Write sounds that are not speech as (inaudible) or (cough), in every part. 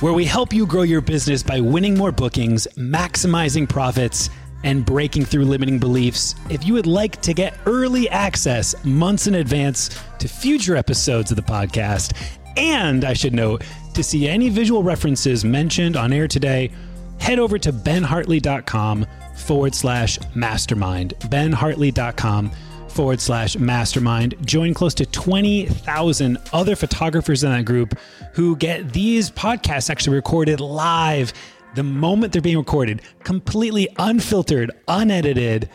where we help you grow your business by winning more bookings, maximizing profits, and breaking through limiting beliefs. If you would like to get early access months in advance to future episodes of the podcast, and I should note, to see any visual references mentioned on air today, head over to benhartley.com forward slash mastermind. benhartley.com forward slash mastermind. Join close to 20,000 other photographers in that group who get these podcasts actually recorded live the moment they're being recorded, completely unfiltered, unedited,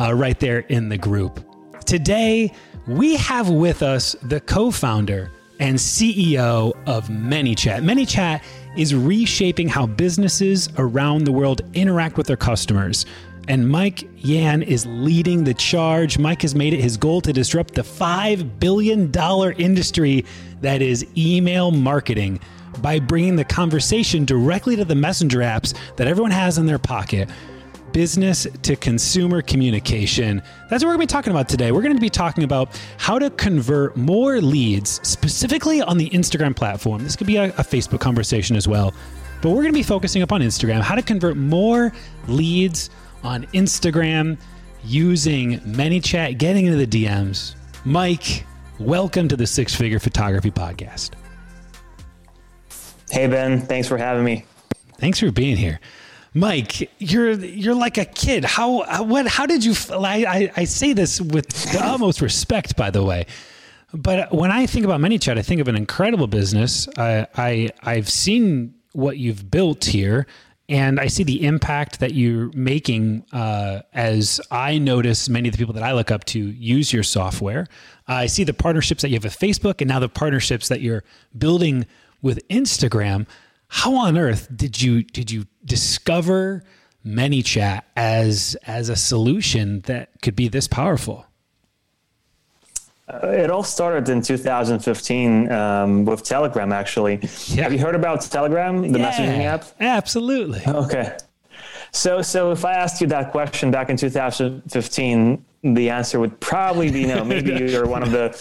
uh, right there in the group. Today, we have with us the co founder and CEO of ManyChat. ManyChat is reshaping how businesses around the world interact with their customers. And Mike Yan is leading the charge. Mike has made it his goal to disrupt the $5 billion industry that is email marketing by bringing the conversation directly to the messenger apps that everyone has in their pocket. Business to consumer communication. That's what we're going to be talking about today. We're going to be talking about how to convert more leads, specifically on the Instagram platform. This could be a, a Facebook conversation as well. But we're going to be focusing up on Instagram, how to convert more leads on Instagram using ManyChat, getting into the DMs. Mike, welcome to the Six Figure Photography Podcast. Hey Ben, thanks for having me. Thanks for being here. Mike, you're you're like a kid. How what how did you I, I, I say this with the (laughs) utmost respect by the way. But when I think about ManyChat, I think of an incredible business. I, I I've seen what you've built here and I see the impact that you're making uh, as I notice many of the people that I look up to use your software. I see the partnerships that you have with Facebook and now the partnerships that you're building with Instagram. How on earth did you did you discover ManyChat as as a solution that could be this powerful? Uh, it all started in 2015 um, with Telegram, actually. Yeah. Have you heard about Telegram, the yeah, messaging app? Absolutely. Okay. So, so if I asked you that question back in 2015, the answer would probably be no. Maybe (laughs) you're one of the.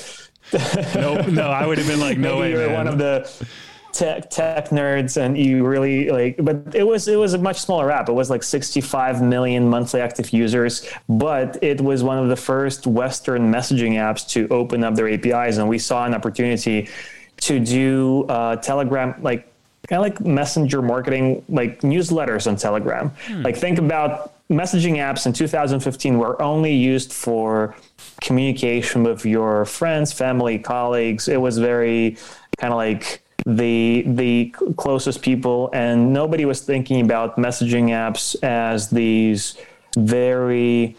no, no, I would have been like, (laughs) no way, you're man. one of the tech tech nerds and you really like but it was it was a much smaller app. It was like 65 million monthly active users but it was one of the first western messaging apps to open up their apis and we saw an opportunity to do uh, telegram like kind of like messenger marketing like newsletters on telegram. Hmm. like think about messaging apps in 2015 were only used for communication with your friends family colleagues. It was very kind of like the the closest people and nobody was thinking about messaging apps as these very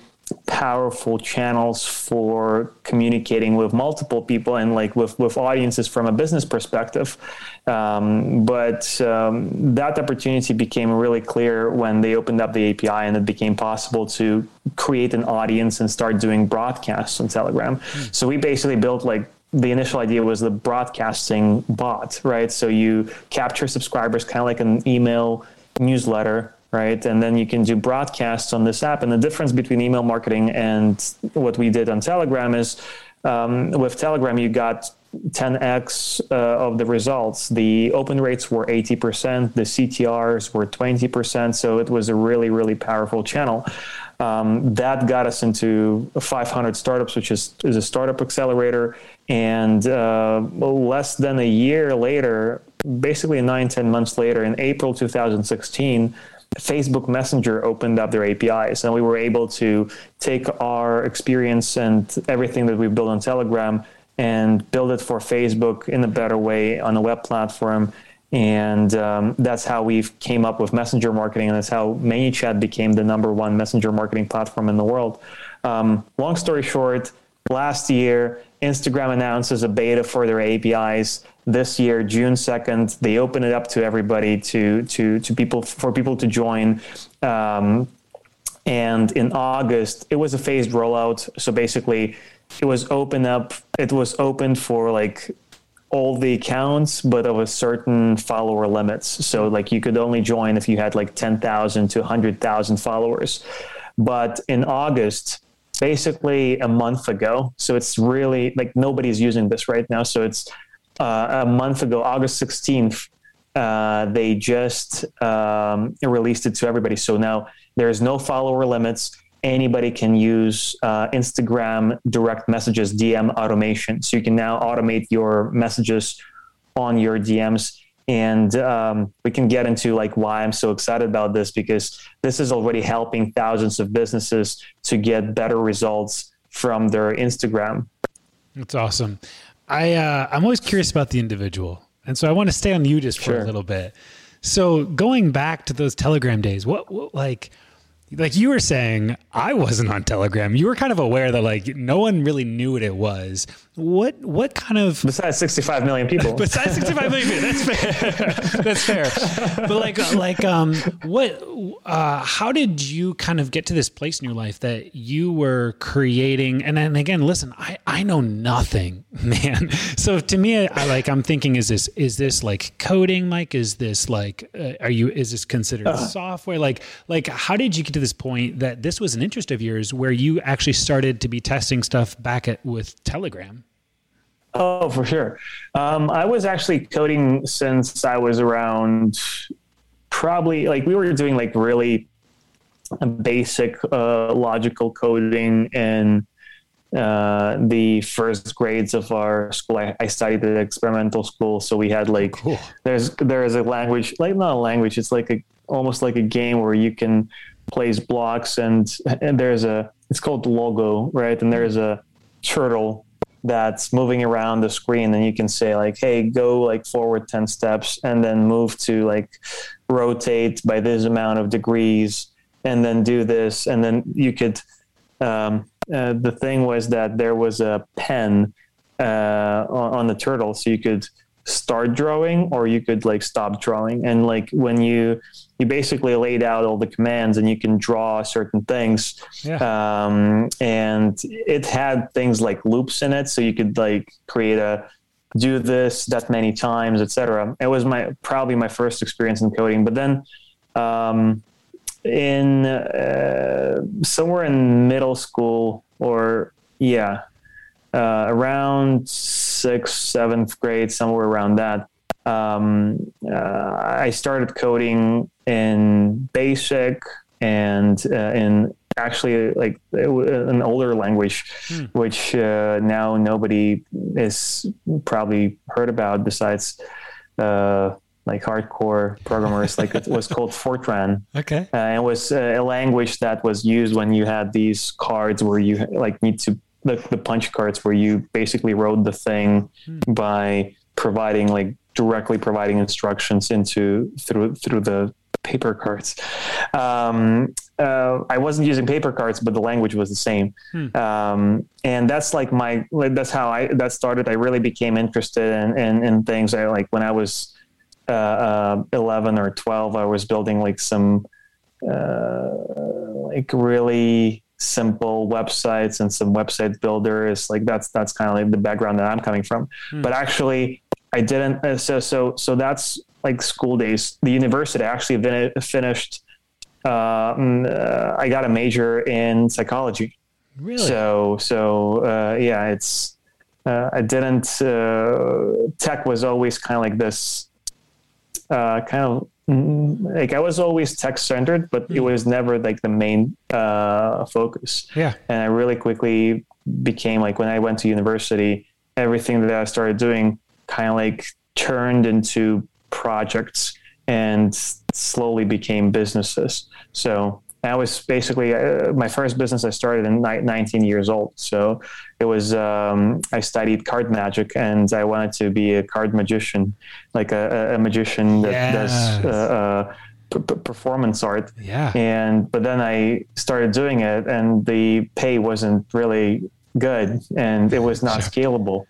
powerful channels for communicating with multiple people and like with, with audiences from a business perspective. Um, but um, that opportunity became really clear when they opened up the API and it became possible to create an audience and start doing broadcasts on Telegram. Mm. So we basically built like the initial idea was the broadcasting bot, right? So you capture subscribers kind of like an email newsletter, right? And then you can do broadcasts on this app. And the difference between email marketing and what we did on Telegram is um, with Telegram, you got 10x uh, of the results. The open rates were 80%, the CTRs were 20%. So it was a really, really powerful channel. Um, that got us into 500 startups, which is, is a startup accelerator. And uh, less than a year later, basically nine, 10 months later, in April 2016, Facebook Messenger opened up their APIs, and we were able to take our experience and everything that we built on Telegram and build it for Facebook in a better way on a web platform. And um, that's how we came up with messenger marketing, and that's how ManyChat became the number one messenger marketing platform in the world. Um, long story short, last year, Instagram announces a beta for their APIs this year, June second. They open it up to everybody to to to people for people to join. Um, and in August, it was a phased rollout. So basically, it was open up. It was open for like all the accounts, but of a certain follower limits. So like you could only join if you had like ten thousand to hundred thousand followers. But in August, basically a month ago. So it's really like nobody's using this right now. So it's uh, a month ago, August 16th, uh, they just um, released it to everybody. So now there's no follower limits. Anybody can use uh, Instagram direct messages, DM automation. So you can now automate your messages on your DMs. And um, we can get into like why I'm so excited about this because this is already helping thousands of businesses to get better results from their Instagram. That's awesome. I uh, I'm always curious about the individual, and so I want to stay on you just for sure. a little bit. So going back to those Telegram days, what, what like like you were saying, I wasn't on Telegram. You were kind of aware that like no one really knew what it was. What what kind of besides 65 million people? (laughs) besides 65 million people, that's fair. (laughs) that's fair. But like like um what uh how did you kind of get to this place in your life that you were creating and then again, listen, I I know nothing, (laughs) man. So to me I like I'm thinking is this is this like coding, Mike? Is this like uh, are you is this considered uh, software? Like like how did you get to this point that this was an interest of yours where you actually started to be testing stuff back at with Telegram? Oh, for sure. Um, I was actually coding since I was around probably like we were doing like really basic uh, logical coding in uh, the first grades of our school. I, I, studied at experimental school, so we had like cool. there's there is a language like not a language. It's like a almost like a game where you can place blocks and and there's a it's called logo right? And there's a turtle that's moving around the screen and you can say like hey go like forward 10 steps and then move to like rotate by this amount of degrees and then do this. And then you could um, uh, the thing was that there was a pen uh, on, on the turtle. So you could start drawing or you could like stop drawing. And like when you you basically laid out all the commands and you can draw certain things yeah. um, and it had things like loops in it so you could like create a do this that many times etc it was my probably my first experience in coding but then um, in uh, somewhere in middle school or yeah uh, around sixth, seventh grade, somewhere around that. Um, uh, I started coding in BASIC and uh, in actually like an older language, hmm. which uh, now nobody is probably heard about besides uh, like hardcore programmers. like it was called (laughs) Fortran. Okay, uh, it was a language that was used when you had these cards where you like need to the, the punch cards where you basically wrote the thing hmm. by providing like directly providing instructions into through through the paper cards. Um, uh, I wasn't using paper cards, but the language was the same. Hmm. Um, and that's like my like, that's how I that started. I really became interested in in, in things. I like when I was uh, uh, eleven or twelve. I was building like some uh, like really simple websites and some website builders. Like that's that's kind of like the background that I'm coming from. Hmm. But actually, I didn't. Uh, so so so that's like school days. The university I actually finished. Uh, mm, uh, I got a major in psychology. Really? So so uh, yeah, it's uh, I didn't. Uh, tech was always kind of like this, uh, kind of like I was always tech centered, but it was never like the main uh, focus. Yeah. And I really quickly became like when I went to university, everything that I started doing kind of like turned into projects and slowly became businesses. So I was basically uh, my first business I started in 19 years old. So it was um, I studied card magic and I wanted to be a card magician, like a, a magician that yes. does uh, uh, p- performance art. Yeah. And but then I started doing it, and the pay wasn't really good, and it was not sure. scalable.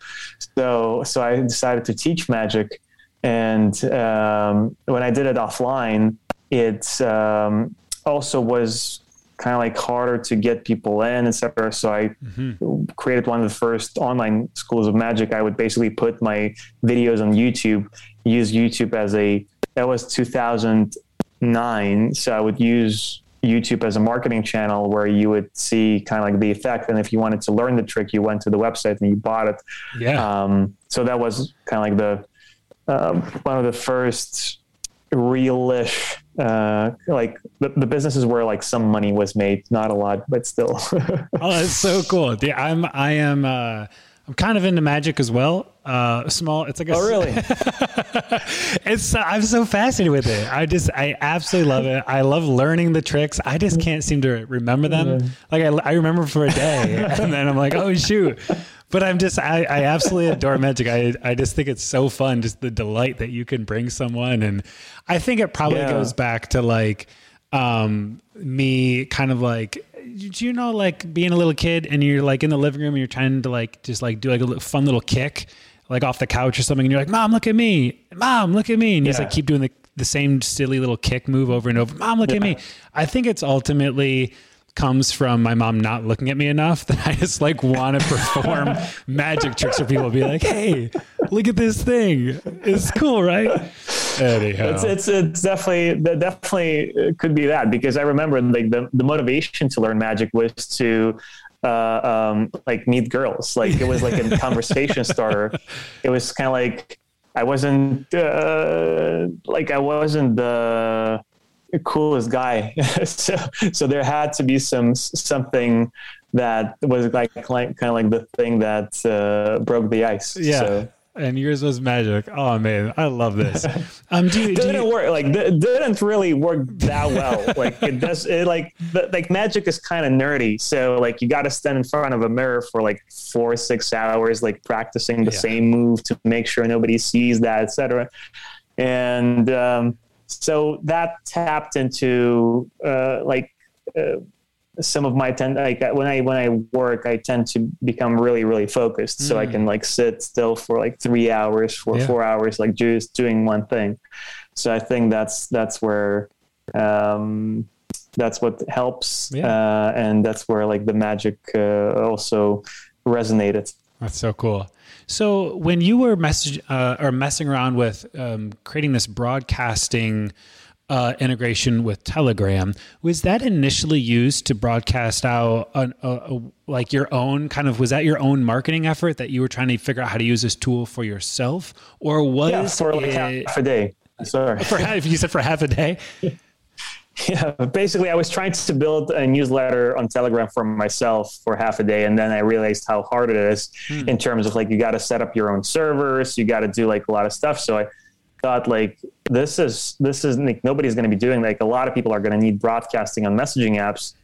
So so I decided to teach magic, and um, when I did it offline, it um, also was kind of like harder to get people in, etc. So I mm-hmm. created one of the first online schools of magic. I would basically put my videos on YouTube, use YouTube as a that was 2009. So I would use YouTube as a marketing channel where you would see kind of like the effect. And if you wanted to learn the trick, you went to the website and you bought it. Yeah. Um, so that was kind of like the um, one of the first realish uh, like the, the businesses where like some money was made, not a lot, but still. (laughs) oh, that's so cool. Yeah, I'm I am uh, I'm kind of into magic as well. Uh, small. It's like a, oh really? (laughs) it's I'm so fascinated with it. I just I absolutely love it. I love learning the tricks. I just can't seem to remember them. Like I, I remember for a day, (laughs) and then I'm like, oh shoot but I'm just I, I absolutely (laughs) adore magic. I I just think it's so fun, just the delight that you can bring someone, and I think it probably yeah. goes back to like um, me kind of like do you know like being a little kid and you're like in the living room and you're trying to like just like do like a fun little kick like off the couch or something and you're like mom look at me mom look at me and you yeah. just like keep doing the, the same silly little kick move over and over mom look yeah. at me i think it's ultimately comes from my mom not looking at me enough (laughs) that I just like want to perform (laughs) magic tricks for people. Be like, hey, look at this thing. It's cool, right? Anyhow, it's it's, it's definitely definitely could be that because I remember like the the motivation to learn magic was to uh, um, like meet girls. Like it was like a (laughs) conversation starter. It was kind of like I wasn't uh, like I wasn't the coolest guy. (laughs) so, so there had to be some something that was like, like kind of like the thing that uh, broke the ice. Yeah. So. And yours was magic. Oh man, I love this. (laughs) Um, do you, didn't you... work like th- didn't really work that well. (laughs) like it does. It like like magic is kind of nerdy. So like you got to stand in front of a mirror for like four six hours, like practicing the yeah. same move to make sure nobody sees that, etc. And um, so that tapped into uh, like uh, some of my tend like when I when I work I tend to become really really focused mm. so I can like sit still for like three hours for yeah. four hours like just doing one thing so I think that's that's where um, that's what helps yeah. uh, and that's where like the magic uh, also resonated that's so cool so when you were message uh, or messing around with um, creating this broadcasting uh, integration with Telegram, was that initially used to broadcast out a, a, like your own kind of? Was that your own marketing effort that you were trying to figure out how to use this tool for yourself, or was yeah, for like it, half a day? Sorry, for half, you said for half a day. (laughs) (laughs) Yeah, basically, I was trying to build a newsletter on Telegram for myself for half a day, and then I realized how hard it is hmm. in terms of like you got to set up your own servers, you got to do like a lot of stuff. So I thought like this is this is like nobody's going to be doing like a lot of people are going to need broadcasting on messaging apps,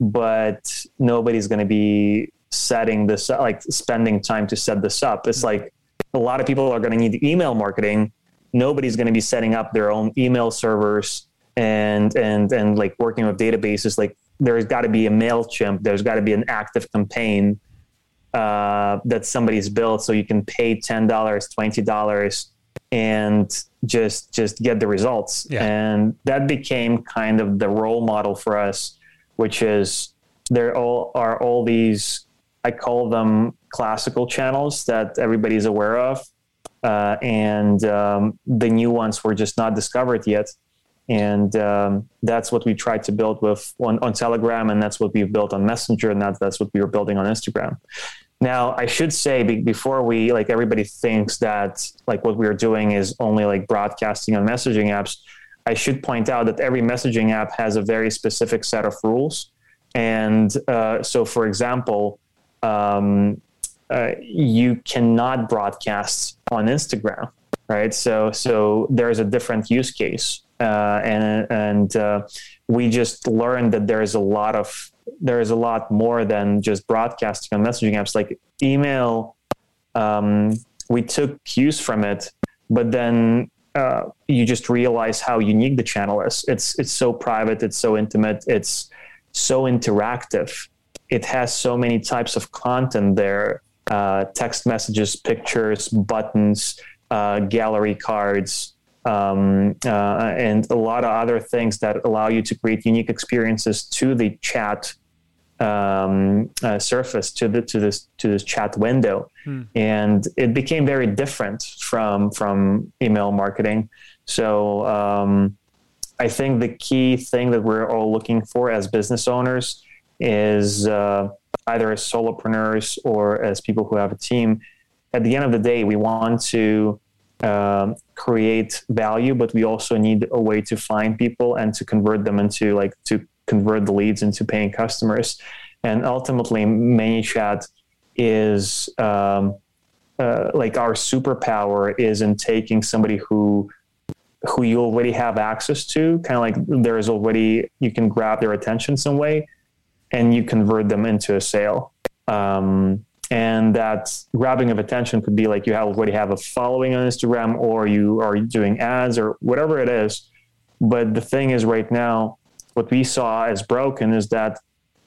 but nobody's going to be setting this like spending time to set this up. It's like a lot of people are going to need email marketing. Nobody's going to be setting up their own email servers and and and like working with databases like there's got to be a mailchimp there's got to be an active campaign uh, that somebody's built so you can pay $10 $20 and just just get the results yeah. and that became kind of the role model for us which is there all are all these i call them classical channels that everybody's aware of uh, and um, the new ones were just not discovered yet and um, that's what we tried to build with on, on, telegram and that's what we've built on messenger and that's, that's what we were building on instagram Now, I should say be- before we like everybody thinks that like what we're doing is only like broadcasting on messaging apps. I should point out that every messaging app has a very specific set of rules, and uh, so for example, um, uh, you cannot broadcast on Instagram, right? So so there's a different use case, and and uh, we just learned that there is a lot of there is a lot more than just broadcasting on messaging apps. Like email um, we took cues from it but then uh, you just realize how unique the channel is. It's it's so private it's so intimate it's so interactive. It has so many types of content there uh, text messages pictures buttons uh, gallery cards um, uh, and a lot of other things that allow you to create unique experiences to the chat um, uh, surface to the to this to this chat window, hmm. and it became very different from from email marketing. So um, I think the key thing that we're all looking for as business owners is uh, either as solopreneurs or as people who have a team. At the end of the day, we want to um, create value, but we also need a way to find people and to convert them into like to convert the leads into paying customers. And ultimately, ManyChat is um, uh, like our superpower is in taking somebody who who you already have access to, kind of like there is already you can grab their attention some way, and you convert them into a sale. Um, and that grabbing of attention could be like you already have a following on Instagram, or you are doing ads, or whatever it is. But the thing is, right now, what we saw as broken is that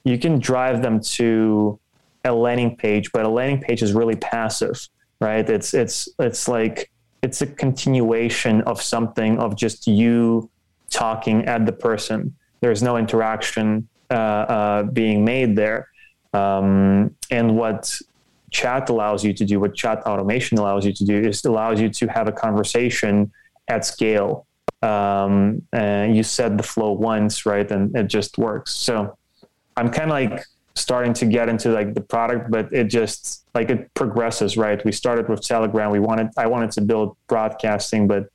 you can drive them to a landing page, but a landing page is really passive, right? It's it's it's like it's a continuation of something of just you talking at the person. There's no interaction uh, uh, being made there. Um, and what chat allows you to do, what chat automation allows you to do, is allows you to have a conversation at scale um, and you set the flow once, right, and it just works. So I'm kind of like starting to get into like the product, but it just like it progresses, right? We started with Telegram. We wanted I wanted to build broadcasting, but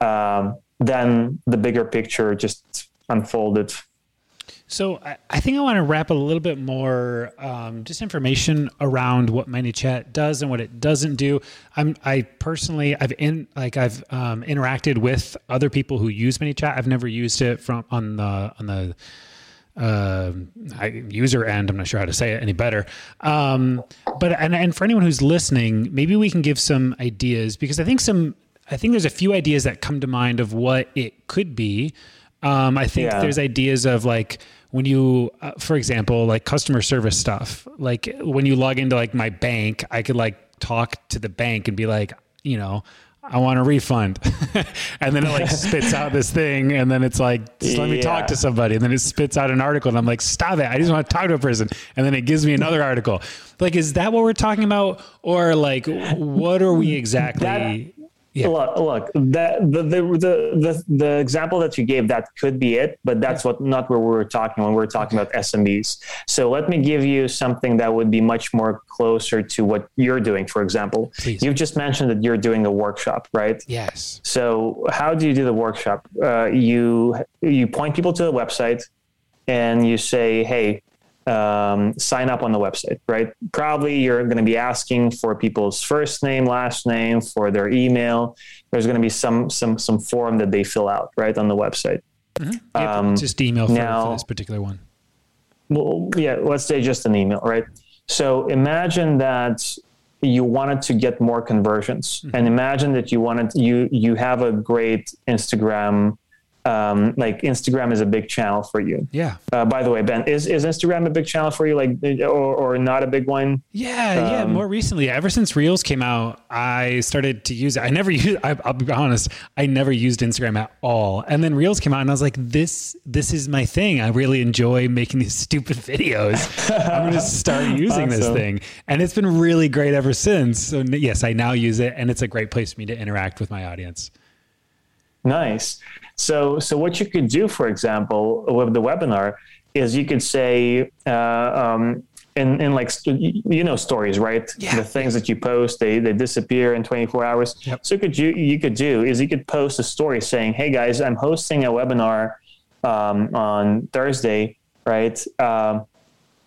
um, then the bigger picture just unfolded. So I, I think I want to wrap a little bit more um, just information around what ManyChat does and what it doesn't do. I'm I personally I've in like I've um, interacted with other people who use ManyChat. I've never used it from on the on the uh, user end. I'm not sure how to say it any better. Um, but and and for anyone who's listening, maybe we can give some ideas because I think some I think there's a few ideas that come to mind of what it could be. Um, I think yeah. there's ideas of like when you, uh, for example, like customer service stuff. Like when you log into like my bank, I could like talk to the bank and be like, you know, I want a refund. (laughs) and then it like spits out this thing. And then it's like, just let me talk to somebody. And then it spits out an article. And I'm like, stop it. I just want to talk to a person. And then it gives me another article. Like, is that what we're talking about? Or like, what are we exactly? That, yeah. Look, look, the, the, the, the, the example that you gave, that could be it, but that's what, not where we were talking when we were talking about SMBs. So let me give you something that would be much more closer to what you're doing, for example. Please. You've just mentioned that you're doing a workshop, right? Yes. So how do you do the workshop? Uh, you, you point people to the website and you say, hey, um, sign up on the website, right? Probably you're going to be asking for people's first name, last name, for their email. There's going to be some some some form that they fill out, right, on the website. Mm-hmm. um, just email for, now, for this particular one. Well, yeah, let's say just an email, right? So imagine that you wanted to get more conversions, mm-hmm. and imagine that you wanted you you have a great Instagram um, like Instagram is a big channel for you. Yeah. Uh, by the way, Ben, is, is Instagram a big channel for you, like, or, or not a big one? Yeah, um, yeah. More recently, ever since Reels came out, I started to use it. I never (laughs) used. I, will be honest, I never used Instagram at all. And then Reels came out, and I was like, this, this is my thing. I really enjoy making these (laughs) stupid videos. I'm going (laughs) to start using awesome. this thing, and it's been really great ever since. So yes, I now use it, and it's a great place for me to interact with my audience. Nice. So, so what you could do, for example, with the webinar, is you could say, uh, um, in, in like you know stories right? Yeah. the things that you post they, they disappear in 24 hours. Yep. so could you you could do is you could post a story saying hey guys i'm hosting a webinar um, on thursday right? Um,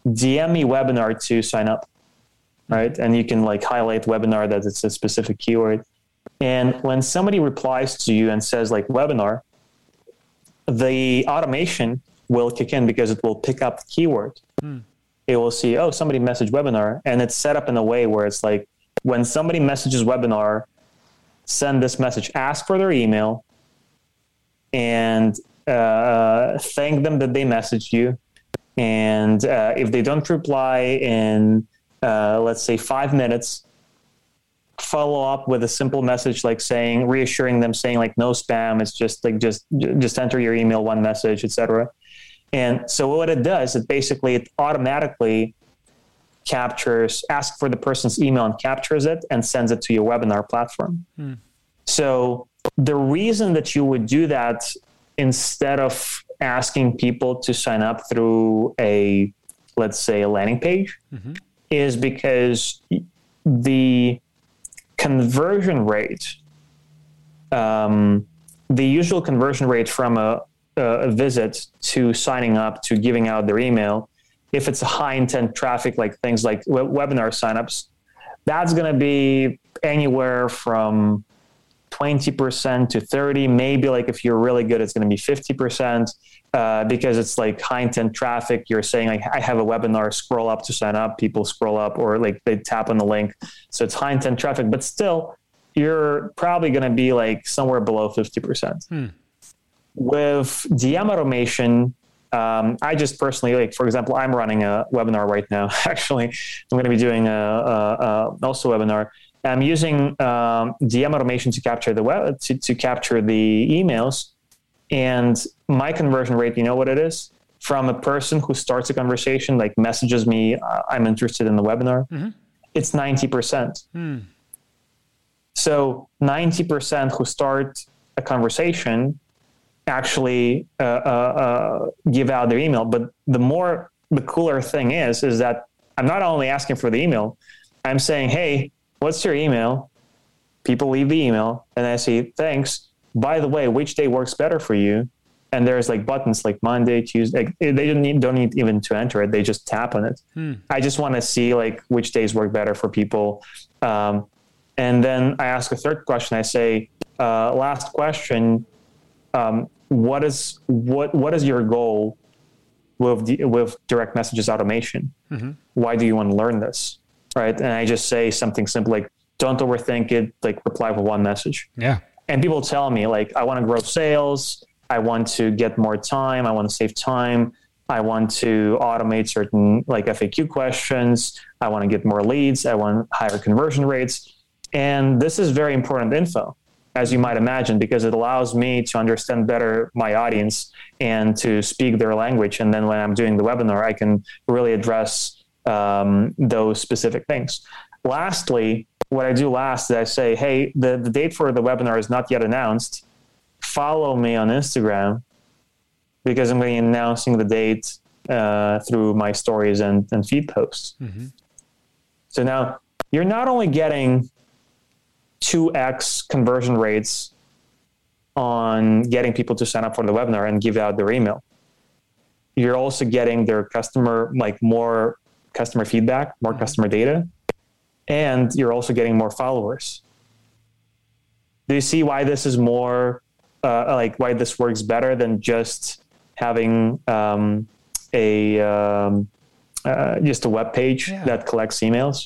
dm me webinar to sign up right? And you can like highlight webinar that it's a specific keyword. And when somebody replies to you and says like webinar the automation will kick in because it will pick up the keyword it will see, oh, somebody messaged webinar, and it's set up in a way where it's like when somebody messages webinar, send this message, ask for their email, and uh, thank them that they messaged you. And uh, if they don't reply in, uh, let's say, five minutes, follow up with a simple message like saying, reassuring them, saying like no spam. It's just like just just enter your email, one message, etc. And so what it does, it basically it automatically captures, asks for the person's email and captures it and sends it to your webinar platform. Hmm. So the reason that you would do that instead of asking people to sign up through a, let's say, a landing page, mm-hmm. is because the conversion rate, um, the usual conversion rate from a, a visit to signing up to giving out their email, if it's a high intent traffic, like things like we- webinar signups, that's going to be anywhere from 20% to 30 maybe like if you're really good it's going to be 50% uh, because it's like high intent traffic you're saying like i have a webinar scroll up to sign up people scroll up or like they tap on the link so it's high intent traffic but still you're probably going to be like somewhere below 50% with dm automation um, I just personally like, for example, I'm running a webinar right now. (laughs) Actually, I'm going to be doing a, a, a also webinar. I'm using um, DM automation to capture the web to, to capture the emails, and my conversion rate. You know what it is? From a person who starts a conversation, like messages me, uh, I'm interested in the webinar. It's ninety percent. So ninety percent who start a conversation actually uh, uh, uh, give out their email. But the more the cooler thing is, is that I'm not only asking for the email, I'm saying, hey, what's your email? People leave the email, and I say, thanks. By the way, which day works better for you? And there's like buttons like Monday, Tuesday. Like, they don't need, don't need even to enter it. They just tap on it. I just want to see like which days work better for people. Um, and then I ask a third question. I say, uh, last question. Um, what is what what is your goal with with direct messages automation? Why do you want to learn this? Right? And I just say something simple like, "Don't overthink it. Like reply with one message." Yeah. And people tell me like, "I want to grow sales. I want to get more time. I want to save time. I want to automate certain like FAQ questions. I want to get more leads. I want higher conversion rates." And this is very important info as you might imagine, because it allows me to understand better my audience and to speak their language. And then when I'm doing the webinar, I can really address um, those specific things. Lastly, what I do last is I say, hey, the, the date for the webinar is not yet announced. Follow me on Instagram because I'm going to be announcing the date uh, through my stories and, and feed posts. So now you're not only getting 2x conversion rates on getting people to sign up for the webinar and give out their email. You're also getting their customer, like more customer feedback, more customer data, and you're also getting more followers. Do you see why this is more, uh, like why this works better than just having um, a um, uh, just a web page Yeah. that collects emails?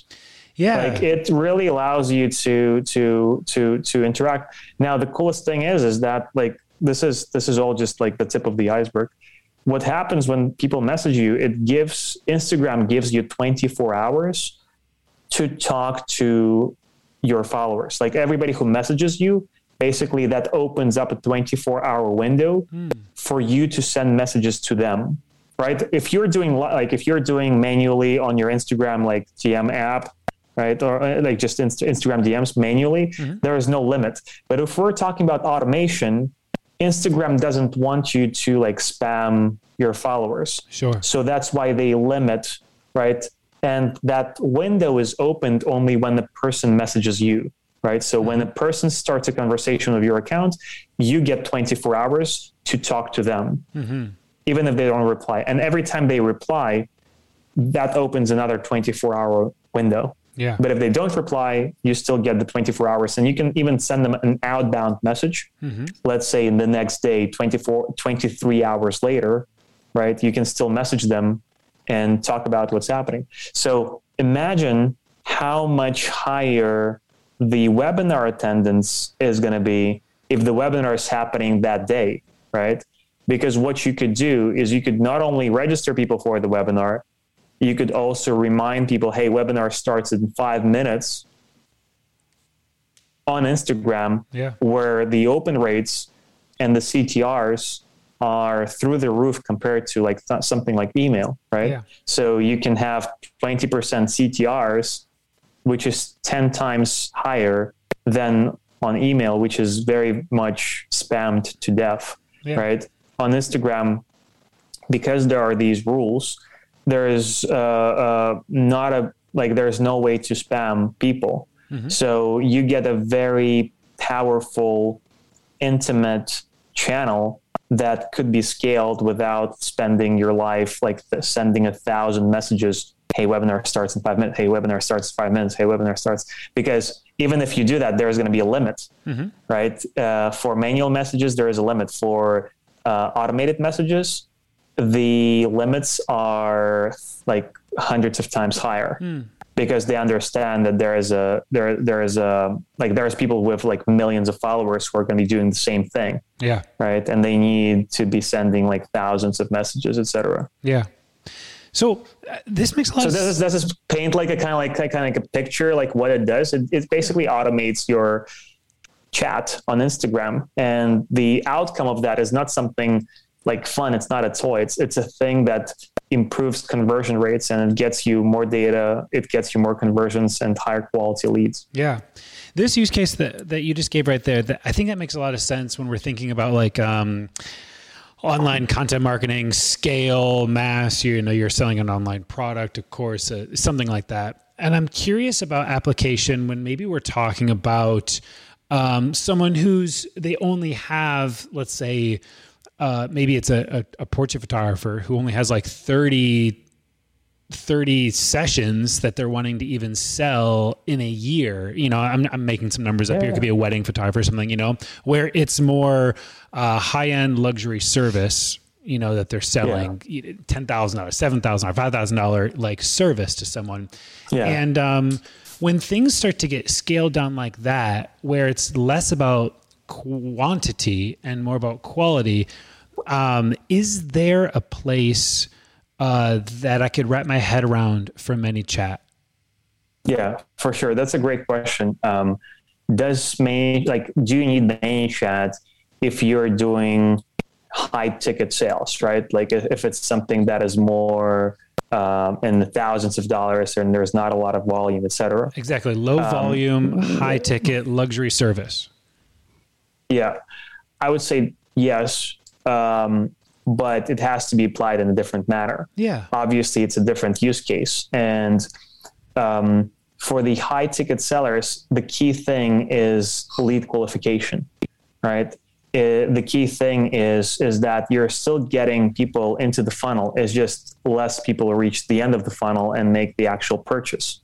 Yeah. like it really allows you to to to to interact now the coolest thing is is that like this is this is all just like the tip of the iceberg what happens when people message you it gives instagram gives you 24 hours to talk to your followers like everybody who messages you basically that opens up a 24 hour window for you to send messages to them right if you're doing like if you're doing manually on your instagram like gm app right? Or uh, like just Inst- Instagram DMs manually, there is no limit. But if we're talking about automation, Instagram doesn't want you to like spam your followers. sure. So that's why they limit, right? and that window is opened only when the person messages you right so when a person starts a conversation with your account you get 24 hours to talk to them mm-hmm. even if they don't reply and every time they reply that opens another 24 hour window yeah. But if they don't reply, you still get the 24 hours and you can even send them an outbound message. Mm-hmm. Let's say in the next day, 24, 23 hours later, right? You can still message them and talk about what's happening. So imagine how much higher the webinar attendance is going to be if the webinar is happening that day, right? Because what you could do is you could not only register people for the webinar, you could also remind people, hey, webinar starts in five minutes on Instagram, yeah. where the open rates and the CTRs are through the roof compared to like th- something like email, right? Yeah. So you can have 20% CTRs, which is 10 times higher than on email, which is very much spammed to death, yeah. right? On Instagram, because there are these rules, there is uh, uh, not a like there's no way to spam people. Mm-hmm. So you get a very powerful, intimate channel that could be scaled without spending your life like sending a thousand messages. Hey, webinar starts in five minutes. Hey, webinar starts in five minutes. Hey, webinar starts. Because even if you do that, there's going to be a limit, mm-hmm. right? Uh, for manual messages, there is a limit. For uh, automated messages, the limits are like hundreds of times higher. Mm. because they understand that there is a there there is a like there's people with like millions of followers who are going to be doing the same thing. Yeah. Right? And they need to be sending like thousands of messages etc yeah. So uh, this makes a lot so of does this, does this paint like a kind of like kind of like a picture like what it does? It, it basically automates your chat on instagram and the outcome of that is not something like fun. It's not a toy. It's it's a thing that improves conversion rates and it gets you more data. It gets you more conversions and higher quality leads. Yeah, this use case that that you just gave right there, that I think that makes a lot of sense when we're thinking about like. Um, online content marketing scale mass you know you're selling an online product of course uh, something like that and i'm curious about application when maybe we're talking about um, someone who's they only have let's say uh, maybe it's a, a, a, portrait photographer who only has like 30, 30 sessions that they're wanting to even sell in a year. You know, I'm, I'm making some numbers up yeah. here. It could be a wedding photographer or something, you know, where it's more uh, high end luxury service, you know, that they're selling yeah. $10,000, $7,000, $5,000 like service to someone. Yeah. And um, when things start to get scaled down like that, where it's less about quantity and more about quality, um, is there a place uh, that I could wrap my head around for ManyChat? Yeah, for sure. That's a great question. Um, does Many like do you need ManyChat if you're doing high ticket sales, right? Like if, if it's something that is more um, in the thousands of dollars and there's not a lot of volume, et cetera. Exactly. Low um, volume, high ticket, luxury service. Yeah, I would say yes um, but it has to be applied in a different manner. Yeah. Obviously, it's a different use case. And um, for the high ticket sellers, the key thing is lead qualification, right? It, the key thing is is that you're still getting people into the funnel. It's just less people reach the end of the funnel and make the actual purchase,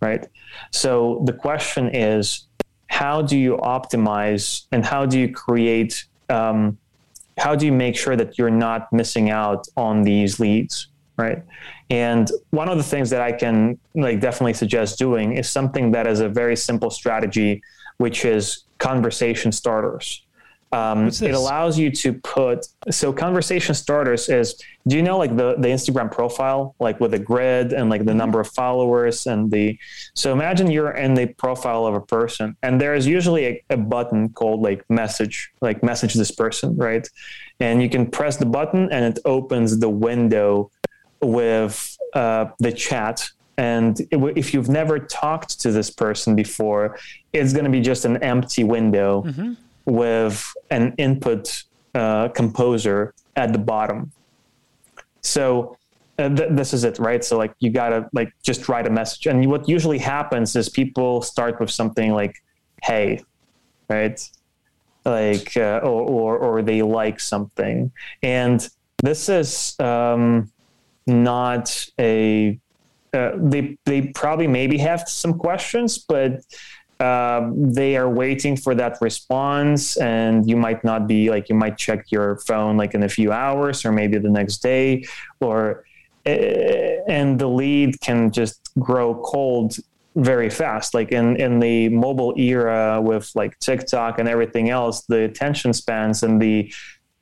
right? So the question is, how do you optimize and how do you create um, how do you make sure that you're not missing out on these leads right? And one of the things that i can like definitely suggest doing is something that is a very simple strategy which is conversation starters um, it allows you to put so conversation starters is do you know like the the Instagram profile like with a grid and like the mm-hmm. number of followers and the so imagine you're in the profile of a person and there is usually a, a button called like message like message this person right and you can press the button and it opens the window with uh, the chat and if you've never talked to this person before, it's going to be just an empty window. Mm-hmm with an input uh, composer at the bottom. So uh, th- this is it, right? So like you gotta like just write a message, and what usually happens is people start with something like, "Hey," right? Like uh, or, or or they like something, and this is um, not a. Uh, they they probably maybe have some questions, but um, they are waiting for that response and you might not be like you might check your phone like in a few hours or maybe the next day or uh, and the lead can just grow cold very fast. Like in in the mobile era with like tiktok and everything else the attention spans and the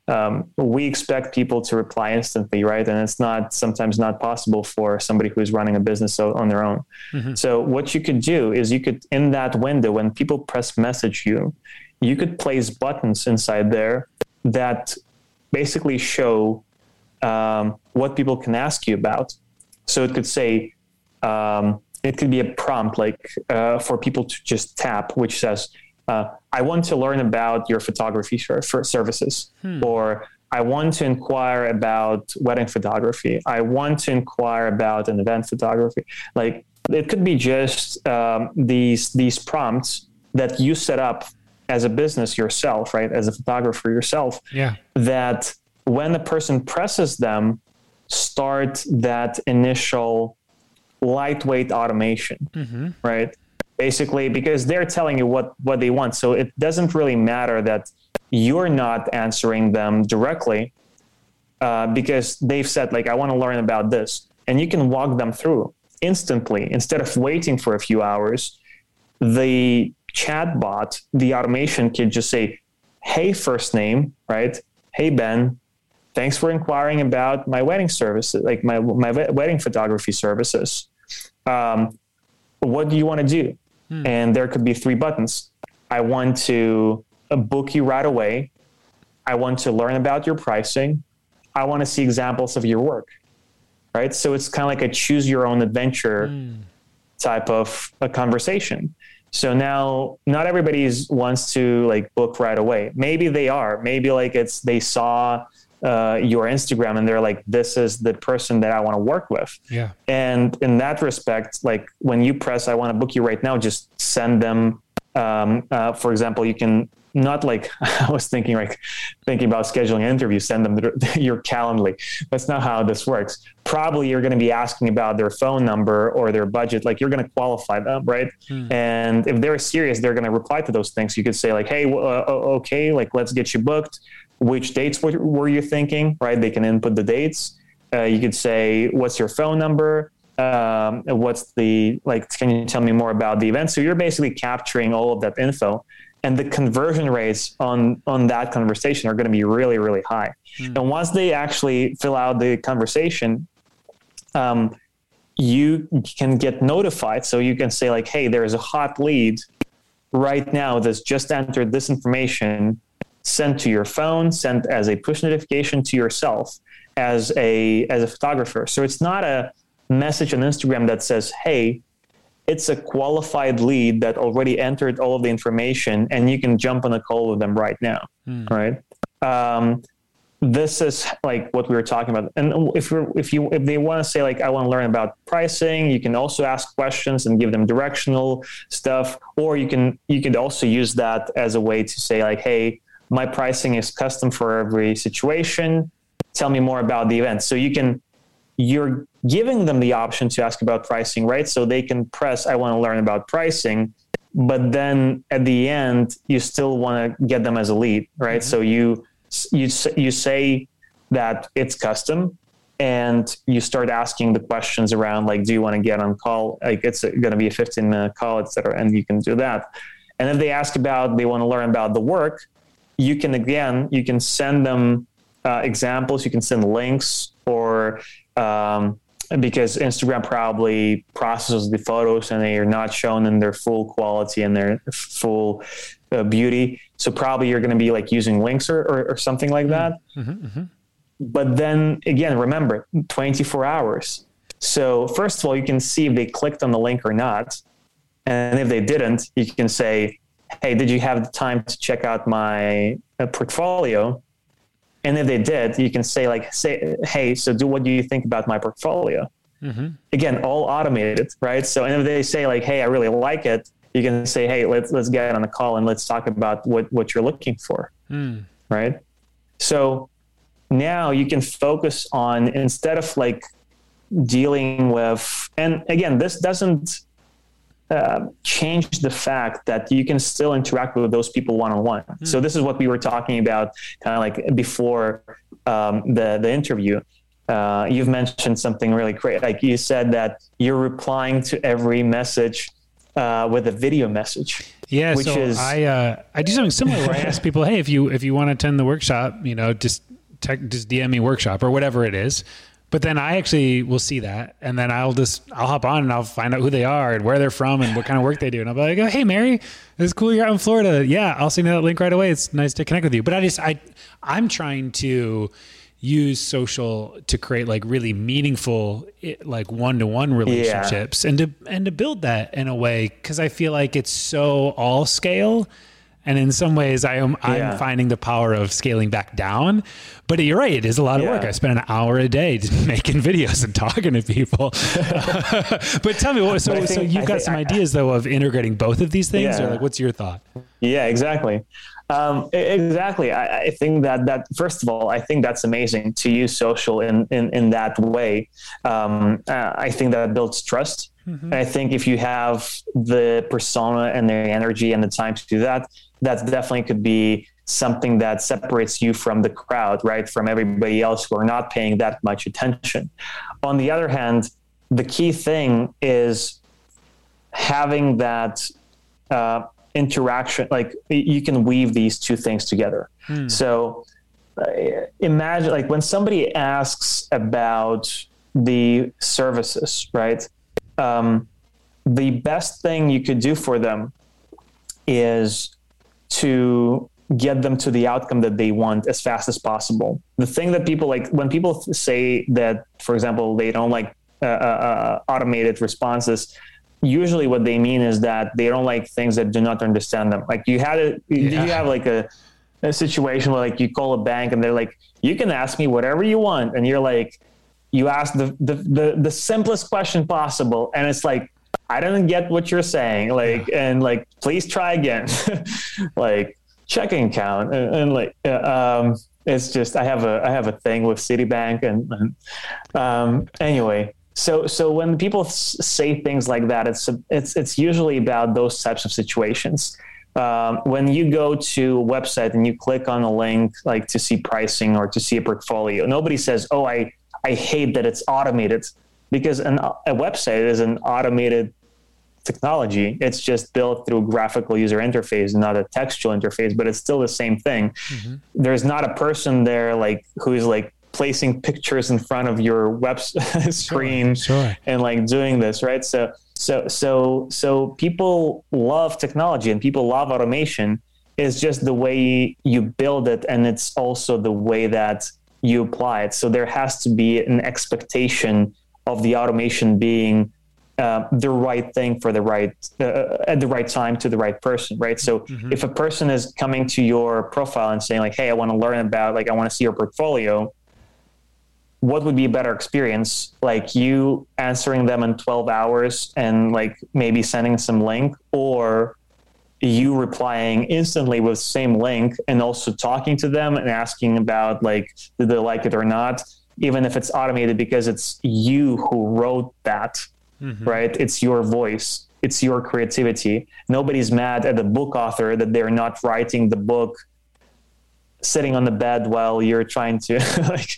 um, we expect people to reply instantly, right? And it's not sometimes not possible for somebody who's running a business on their own. Mm-hmm. So what you could do is you could in that window when people press message you, you could place buttons inside there that basically show um, what people can ask you about. So it could say, um, it could be a prompt like uh, for people to just tap, which says, uh, I want to learn about your photography services, hmm. or I want to inquire about wedding photography. I want to inquire about an event photography. Like it could be just um, these these prompts that you set up as a business yourself, right? As a photographer yourself. Yeah. That when the person presses them, start that initial lightweight automation, mm-hmm. right? Basically because they're telling you what what they want. So it doesn't really matter that you're not answering them directly uh, because they've said like i want to learn about this. And you can walk them through instantly. Instead of waiting for a few hours the chat bot the automation can just say hey first name right? Hey ben thanks for inquiring about my wedding services like my my wedding photography services. Um, what do you want to do Hmm. And there could be three buttons. I want to uh, book you right away. I want to learn about your pricing. I want to see examples of your work. Right. So it's kind of like a choose your own adventure hmm. type of a conversation. So now not everybody wants to like book right away. Maybe they are. Maybe like it's they saw uh, your Instagram and they're like, this is the person that I want to work with. Yeah. And in that respect, like when you press, I want to book you right now, just send them. Um, uh, for example, you can not like (laughs) I was thinking, like thinking about scheduling an interview, send them the, (laughs) your Calendly. That's not how this works. Probably you're going to be asking about their phone number or their budget. Like you're going to qualify them, right? Hmm. And if they're serious, they're going to reply to those things. You could say like, "Hey, uh, okay, like let's get you booked which dates were, were you thinking, right? They can input the dates. Uh, you could say, what's your phone number? Um, what's the, like, can you tell me more about the event? So you're basically capturing all of that info. And the conversion rates on, on that conversation are going to be really, really high. Mm. And once they actually fill out the conversation, um, you can get notified. So you can say, like, hey, there's a hot lead right now that's just entered this information sent to your phone, sent as a push notification to yourself as a as a photographer. So it's not a message on Instagram that says, "Hey, it's a qualified lead that already entered all of the information, and you can jump on a call with them right now." Mm. Right? Um, this is like what we were talking about. And if you if you if they want to say like I want to learn about pricing, you can also ask questions and give them directional stuff, or you can you can also use that as a way to say like, hey, my pricing is custom for every situation. Tell me more about the event. So you can, you're giving them the option to ask about pricing, right? So they can press, I want to learn about pricing. But then at the end, you still want to get them as a lead, right? Mm-hmm. So you, you, you say that it's custom and you start asking the questions around like, do you want to get on call? Like it's going to be a 15 minute call, etc. And you can do that. And if they ask about, they want to learn about the work, you can again you can send them uh, examples you can send links or um, because instagram probably processes the photos and they are not shown in their full quality and their full uh, beauty. So probably you're going to be like using links or, or, or something like that. Mm-hmm, mm-hmm. but then again remember 24 hours. So first of all you can see if they clicked on the link or not. And if they didn't you can say hey, did you have the time to check out my uh, portfolio? And if they did, you can say like, say, hey, so do what do you think about my portfolio? Mm-hmm. Again, all automated, right? So, and if they say like, hey, I really like it, you can say, hey, let's let's get on a call and let's talk about what what you're looking for, mm. right? So now you can focus on instead of like dealing with, and again, this doesn't uh, change the fact that you can still interact with those people one on one. So this is what we were talking about, kind of like before um, the the interview. Uh, you've mentioned something really great. Like you said that you're replying to every message uh, with a video message. Yeah, which so is I uh, I do something similar where I ask (laughs) people, hey, if you if you want to attend the workshop, you know, just tech, just DM me workshop or whatever it is. But then I actually will see that, and then I'll just I'll hop on and I'll find out who they are and where they're from and what kind of work they do, and I'll be like, oh, hey Mary, it's cool you're out in Florida. Yeah, I'll send you that link right away. It's nice to connect with you. But I just I I'm trying to use social to create like really meaningful eh, like one-to-one relationships yeah. and to and to build that in a way because i feel like it's so all scale and in some ways i am yeah. i'm finding the power of scaling back down but you're right it is a lot of yeah. work i spend an hour a day (laughs) making videos and talking to people (laughs) (laughs) but tell me what so, think, so you've I got think, some ideas though of integrating both of these things or like what's your thought yeah exactly um, exactly. I, I, think that that first of all, I think that's amazing to use social in in, in that way. Um, uh, I think that builds trust. Mm-hmm. I think if you have the persona and the energy and the time to do that, that definitely could be something that separates you from the crowd, right? From everybody else who are not paying that much attention. On the other hand, the key thing is having that uh, interaction like you can weave these two things together hmm. so uh, imagine like when somebody asks about the services right um, the best thing you could do for them is to get them to the outcome that they want as fast as possible the thing that people like when people say that for example they don't like uh, uh, uh automated responses usually what they mean is that they don't like things that do not understand them. Like you had a, yeah. did you have like a, a situation where like you call a bank and they're like, you can ask me whatever you want. And you're like, you ask the, the, the, the simplest question possible. And it's like, I don't get what you're saying. Like, yeah. and like, please try again. (laughs) like checking account and, and like, uh, um, it's just, I have a, I have a thing with Citibank and, and um, anyway, so so when people say things like that it's it's it's usually about those types of situations um, when you go to a website and you click on a link like to see pricing or to see a portfolio nobody says oh i i hate that it's automated because an, a website is an automated technology it's just built through graphical user interface not a textual interface but it's still the same thing mm-hmm. there's not a person there like who's like placing pictures in front of your web (laughs) screen sure, sure. and like doing this, right? So, so, so, so people love technology and people love automation. It's just the way you build it, and it's also the way that you apply it. So there has to be an expectation of the automation being uh, the right thing for the right uh, at the right time to the right person right? So mm-hmm. if a person is coming to your profile and saying like hey i want to learn about like i want to see your portfolio what would be a better experience? Like you answering them in 12 hours and like maybe sending some link or you replying instantly with same link and also talking to them and asking about like did they like it or not even if it's automated because it's you who wrote that mm-hmm. right? It's your voice. It's your creativity. Nobody's mad at the book author that they're not writing the book sitting on the bed while you're trying to (laughs) like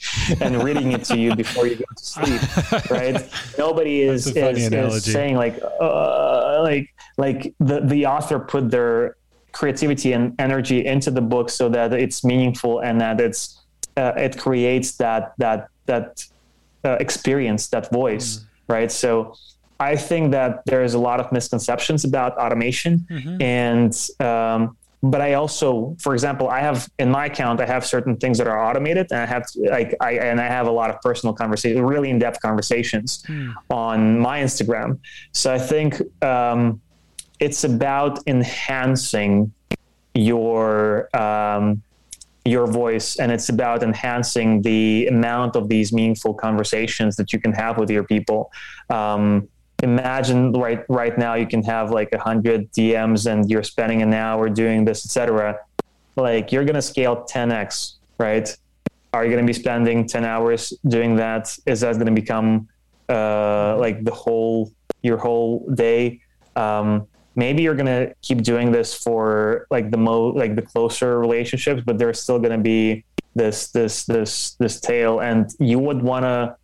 and reading it to you before you go to sleep right? Nobody is, is, is, saying like uh, like like the the author put their creativity and energy into the book so that it's meaningful and that it's uh, it creates that that that uh, experience that voice mm. right so I think that there's a lot of misconceptions about automation mm-hmm. and um, but I also, for example, I have in my account, I have certain things that are automated, and I have like I and I have a lot of personal conversations, really in depth conversations mm. on my Instagram. So I think um, it's about enhancing your um, your voice and it's about enhancing the amount of these meaningful conversations that you can have with your people. Um, imagine right right now you can have like a hundred dms and you're spending an hour doing this etc like you're going to scale 10x right? Are you going to be spending 10 hours doing that? Is that going to become uh, like the whole your whole day? Um, maybe you're going to keep doing this for like the mo like the closer relationships but there's still going to be this this this this tail and you would want to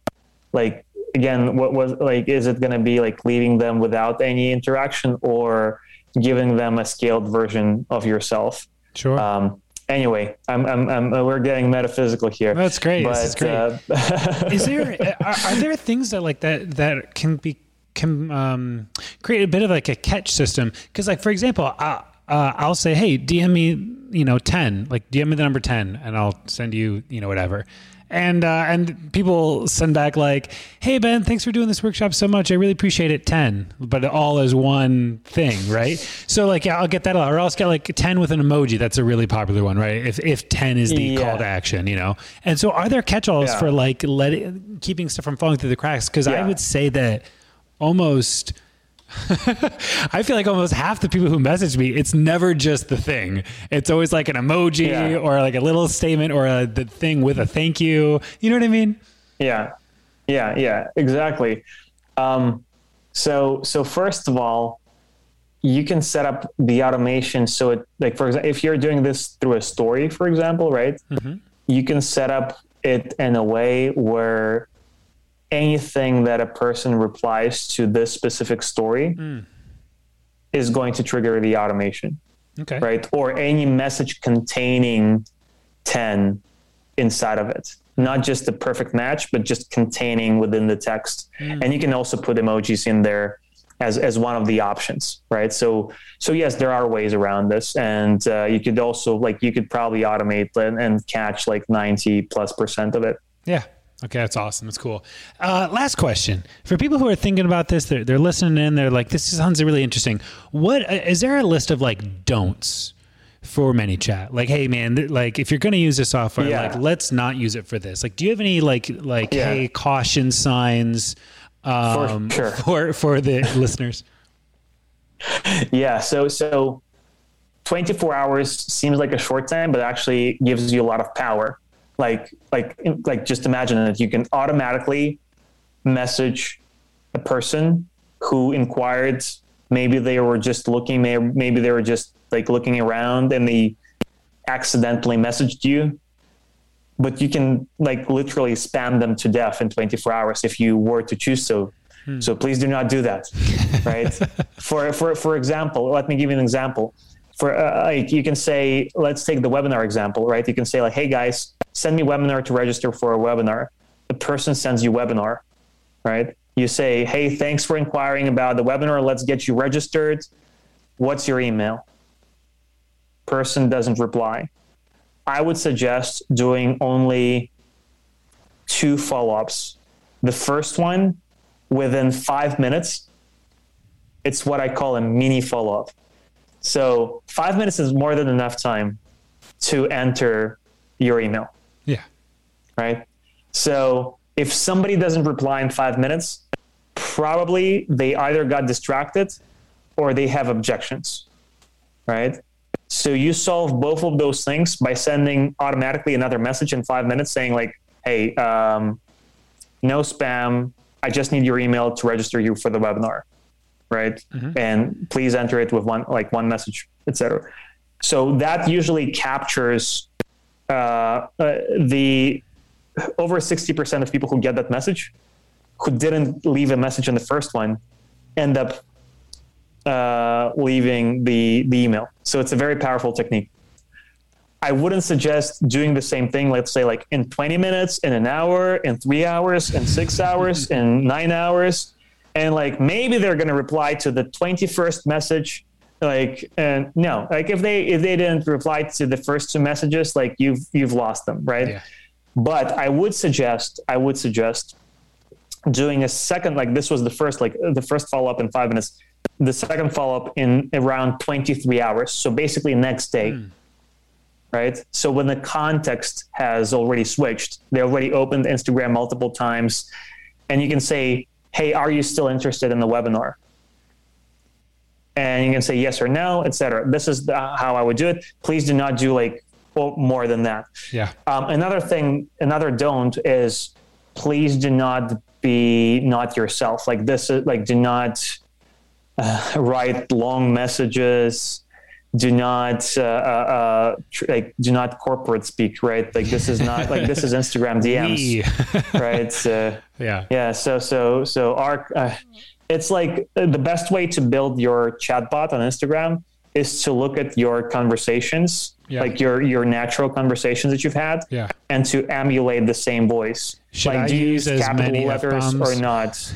like again what was like is it going to be like leaving them without any interaction or giving them a scaled version of yourself sure um, anyway, I'm, I'm, I'm, we're getting metaphysical here. That's great. But, great. Uh, (laughs) Is there are, are, there things that like that that can be can um, create a bit of like a catch system? Because like for example, I, uh, I'll say, hey, DM me, you know, ten, like DM me the number ten, and I'll send you, you know, whatever and uh, and people send back like, "Hey Ben, thanks for doing this workshop so much. I really appreciate it." Ten, but all is one thing, right? So like, yeah, I'll get that, or else get like ten with an emoji. That's a really popular one, right? If if ten is the yeah. call to action, you know. And so, are there catch-alls yeah. for like letting keeping stuff from falling through the cracks? Because yeah. I would say that almost (laughs) I feel like almost half the people who message me, it's never just the thing. It's always like an emoji yeah. or like a little statement or a, the thing with a thank you. You know what I mean? Yeah, yeah, yeah, exactly. Um, so, so first of all, you can set up the automation so it like for example, if you're doing this through a story, for example, right? Mm-hmm. You can set up it in a way where anything that a person replies to this specific story mm. is going to trigger the automation. Okay. Right. Or any message containing 10 inside of it. Not just the perfect match, but just containing within the text. Mm. And you can also put emojis in there as, as one of the options, right? So, so yes, there are ways around this, and uh, you could also like you could probably automate and, and catch like ninety plus percent of it. Yeah, Okay, that's awesome. That's cool. Uh, last question for people who are thinking about this, they're, they're listening in. They're like, "This sounds really interesting." What uh, there a list of like don'ts for ManyChat? Like, hey, man, th- like if you're going to use this software, yeah. like let's not use it for this. Like, do you have any like like yeah. hey caution signs um, for, sure. (laughs) for for the (laughs) listeners? Yeah. So so 24 hours seems like a short time, but actually gives you a lot of power like like like just imagine that you can automatically message a person who inquired. Maybe they were just looking maybe they were just like looking around and they accidentally messaged you. But you can like literally spam them to death in 24 hours if you were to choose so. Hmm. so please do not do that (laughs) right? For for for example let me give you an example. For uh, like you can say let's take the webinar example right? You can say like hey guys send me webinar to register for a webinar. The person sends you webinar, right? You say, hey, thanks for inquiring about the webinar. Let's get you registered. What's your email? Person doesn't reply. I would suggest doing only two follow ups. The first one, within five minutes, it's what I call a mini follow up. So, five minutes is more than enough time to enter your email. Right. So if somebody doesn't reply in five minutes, probably they either got distracted or they have objections. Right. So you solve both of those things by sending automatically another message in five minutes saying, like, hey, um, no spam. I just need your email to register you for the webinar. Right. Mm-hmm. And please enter it with one, like one message, etc. So that usually captures uh, uh, the over 60% of people who get that message who didn't leave a message in the first one end up uh, leaving the, the email. So it's a very powerful technique. I wouldn't suggest doing the same thing, let's say like in 20 minutes, in an hour, in three hours, in six (laughs) hours, in nine hours. And like maybe they're going to reply to the 21st message like and no like if they if they didn't reply to the first two messages like you've you've lost them right yeah. But i would suggest i would suggest doing a second like this was the first like the first follow-up in five minutes the second follow-up in around 23 hours so basically next day mm. right? So when the context has already switched, they already opened Instagram multiple times, and you can say, "Hey, are you still interested in the webinar?" And you can say yes or no, etc. This is the, how I would do it. Please do not do like more than that. Yeah. Um, another thing, another don't is please do not be not yourself. Like this is like do not uh, (laughs) write long messages do not uh, uh, uh, tr- like do not corporate speak right like this is not like this is (laughs) instagram dms (laughs) right uh, yeah yeah so so so our uh, it's like the best way to build your chatbot on instagram is to look at your conversations yeah. like your your natural conversations that you've had yeah. and to emulate the same voice should like I do you use use as capital many letters F-bombs? or not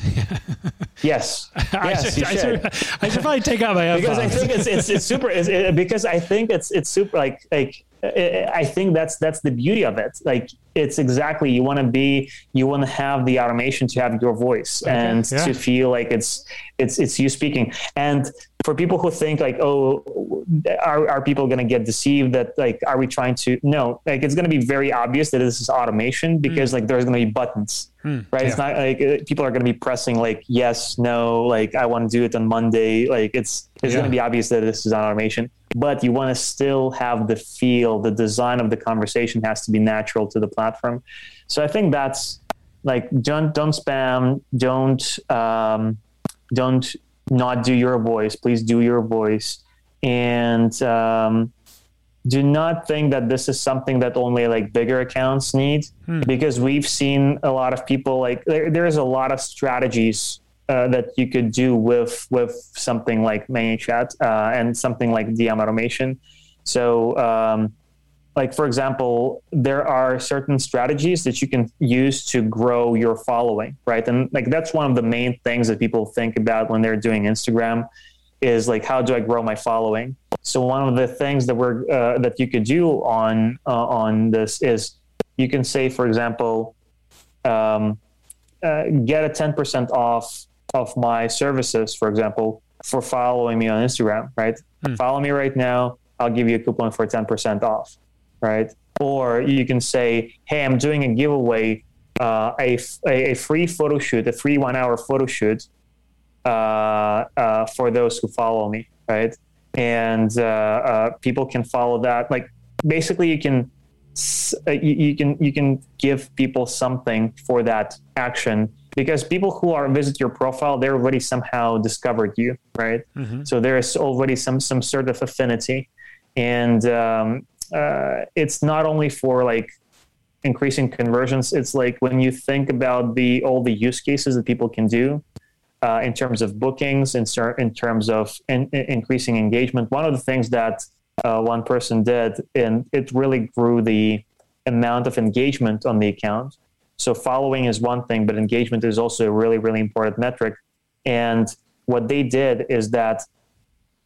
(laughs) yes I yes should, I, should. I should probably take out my (laughs) because I F-bombs. think it's it's, it's super it's, it, because I think it's it's super like like I think that's that's the beauty of it. Like it's exactly you want to be you want to have the automation to have your voice Okay, and yeah. to feel like it's it's it's you speaking. And for people who think like oh are are people going to get deceived that like are we trying to no like it's going to be very obvious that this is automation because like there's going to be buttons Hmm, right? It's not like uh, people are going to be pressing like yes no like i want to do it on monday like it's it's Yeah. going to be obvious that this is automation but you want to still have the feel the design of the conversation has to be natural to the platform. So i think that's like don't don't spam don't um, don't not do your voice please do your voice. And um, do not think that this is something that only like bigger accounts need because we've seen a lot of people like there, there's a lot of strategies uh, that you could do with with something like ManyChat uh, and something like DM automation. So, um, like for example, there are certain strategies that you can use to grow your following, right? And like that's one of the main things that people think about when they're doing Instagram is like how do I grow my following? So one of the things that we're uh, that you could do on uh, on this is you can say, for example, um, uh, get a ten percent off of my services, for example, for following me on Instagram. Right? Follow me right now. I'll give you a coupon for ten percent off. Right? Or you can say, Hey, I'm doing a giveaway, uh, a, a a free photo shoot, a free one hour photo shoot uh, uh, for those who follow me, right? And uh, uh, people can follow that. Like basically, you can uh, you, you can you can give people something for that action because people who are visit your profile, they already somehow discovered you, right? So there is already some some sort of affinity, and um, uh, it's not only for like increasing conversions. It's like when you think about the all the use cases that people can do uh, in terms of bookings, in, cer- in terms of in, in- increasing engagement. One of the things that uh, one person did, and it really grew the amount of engagement on the account. So following is one thing, but engagement is also a really, really important metric. And what they did is that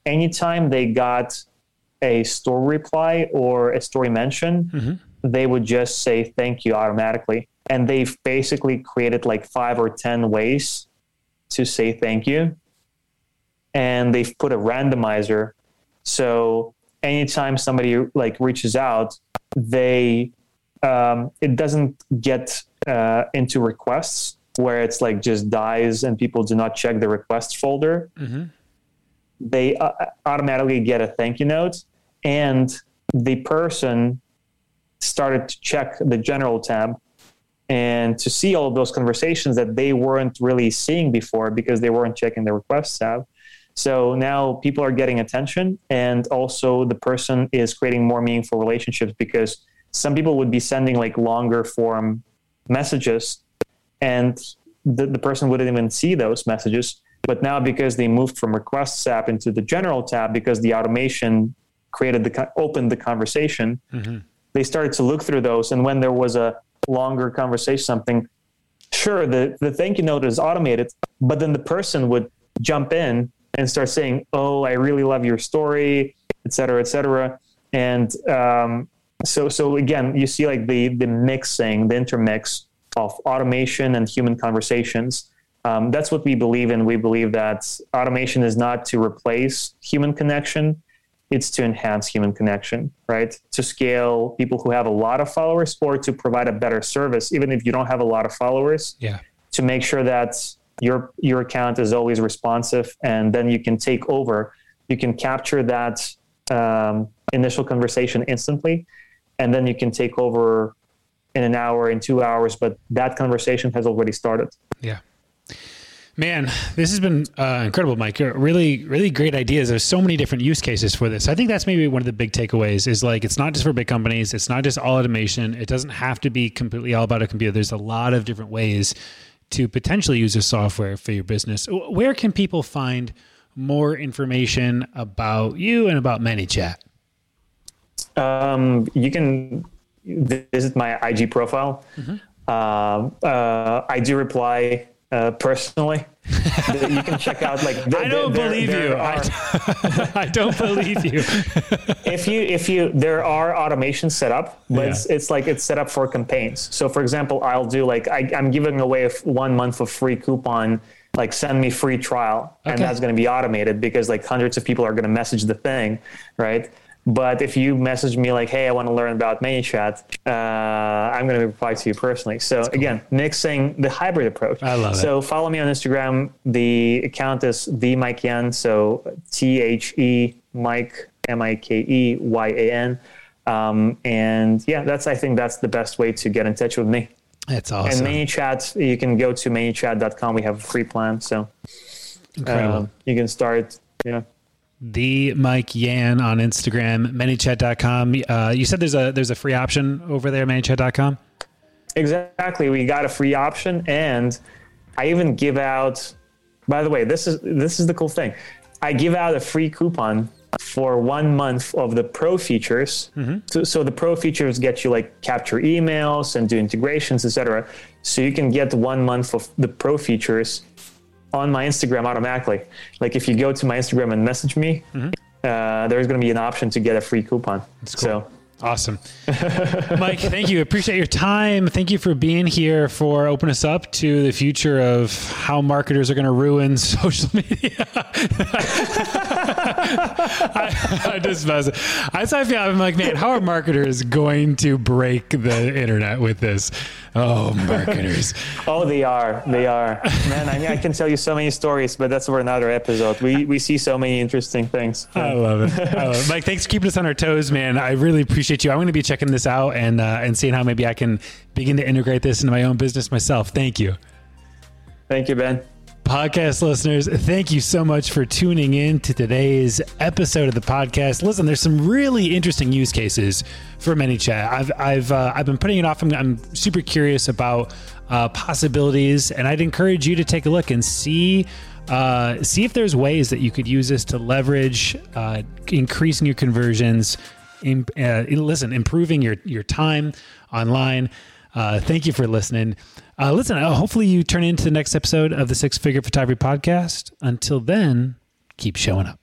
anytime they got a story reply or a story mention, they would just say thank you automatically. And they've basically created like five or 10 ways to say thank you. And they've put a randomizer. So anytime somebody like reaches out, they um, it doesn't get uh, into requests where it's like just dies and people do not check the request folder. They uh, automatically get a thank you note, and the person started to check the general tab and to see all of those conversations that they weren't really seeing before because they weren't checking the requests tab. So now people are getting attention, and also the person is creating more meaningful relationships because some people would be sending like longer form messages, and the, the person wouldn't even see those messages. But now, because they moved from requests tab into the general tab, because the automation created the opened the conversation, mm-hmm. they started to look through those. And when there was a longer conversation, something, sure, the, the thank you note is automated, but then the person would jump in and start saying, "Oh, I really love your story," et cetera, et cetera. And um, so, so again, you see like the the mixing, the intermix of automation and human conversations. Um, that's what we believe in. We believe that automation is not to replace human connection. It's to enhance human connection, right? To scale people who have a lot of followers or to provide a better service, even if you don't have a lot of followers. Yeah. To make sure that your your account is always responsive, and then you can take over. You can capture that um, initial conversation instantly, and then you can take over in an hour, in two hours. But that conversation has already started. Yeah. Man, this has been uh, incredible, Mike. Really, really great ideas. There's so many different use cases for this. I think that's maybe one of the big takeaways is like it's not just for big companies. It's not just all automation. It doesn't have to be completely all about a computer. There's a lot of different ways to potentially use this software for your business. Where can people find more information about you and about ManyChat? Um, you can visit my IG profile. Mm-hmm. Uh, uh, I do reply uh, personally. you can check out like (laughs) the, I don't there, believe there you. Are, I, don't believe you. (laughs) if you if you there are automations set up, but yeah. it's, it's like it's set up for campaigns. So for example, I'll do like I, am giving away one month of free coupon. Like send me free trial, okay. and that's going to be automated because like hundreds of people are going to message the thing, right? But if you message me like, "Hey, I want to learn about ManyChat," uh, I'm going to reply to you personally. So cool. again, mixing the hybrid approach. I love so it. So follow me on Instagram. The account is the Mike Yan. So T H E Mike M I K E Y A N. Um, and yeah, that's I think that's the best way to get in touch with me. That's awesome. And ManyChat, you can go to ManyChat.com. We have a free plan, so. Uh, you can start. Yeah the Mike Yan on Instagram, ManyChat.com. Uh, you said there's a there's a free option over there, ManyChat.com. Exactly, we got a free option, and I even give out. By the way, this is this is the cool thing. I give out a free coupon for one month of the pro features. Mm-hmm. So, so, the pro features get you like capture emails and do integrations, etc. So you can get one month of the pro features on my Instagram automatically. Like if you go to my Instagram and message me, mm-hmm. uh, there's going to be an option to get a free coupon. Cool. So Awesome. (laughs) Mike, thank you. Appreciate your time. Thank you for being here for open us up to the future of how marketers are going to ruin (laughs) social media. (laughs) I, I, just I, I feel I'm like, man, how are marketers going to break the internet with this? Oh, marketers. (laughs) oh, they are. They are. Man, I mean, I can tell you so many stories, but that's for another episode. We we see so many interesting things. I love it. I love it. Mike, thanks for keeping us on our toes, man. I really appreciate you. I'm going to be checking this out and uh, and seeing how maybe I can begin to integrate this into my own business myself. Thank you. Thank you, Ben. Podcast listeners, thank you so much for tuning in to today's episode of the podcast. Listen, there's some really interesting use cases for ManyChat. I've I've uh, I've been putting it off. I'm, I'm super curious about uh, possibilities, and I'd encourage you to take a look and see. Uh, see if there's ways that you could use this to leverage uh, increasing your conversions. In, uh, listen, improving your your time online. Uh, thank you for listening. Uh, listen, uh, hopefully you turn into the next episode of the Six Figure Photography Podcast. Until then, keep showing up.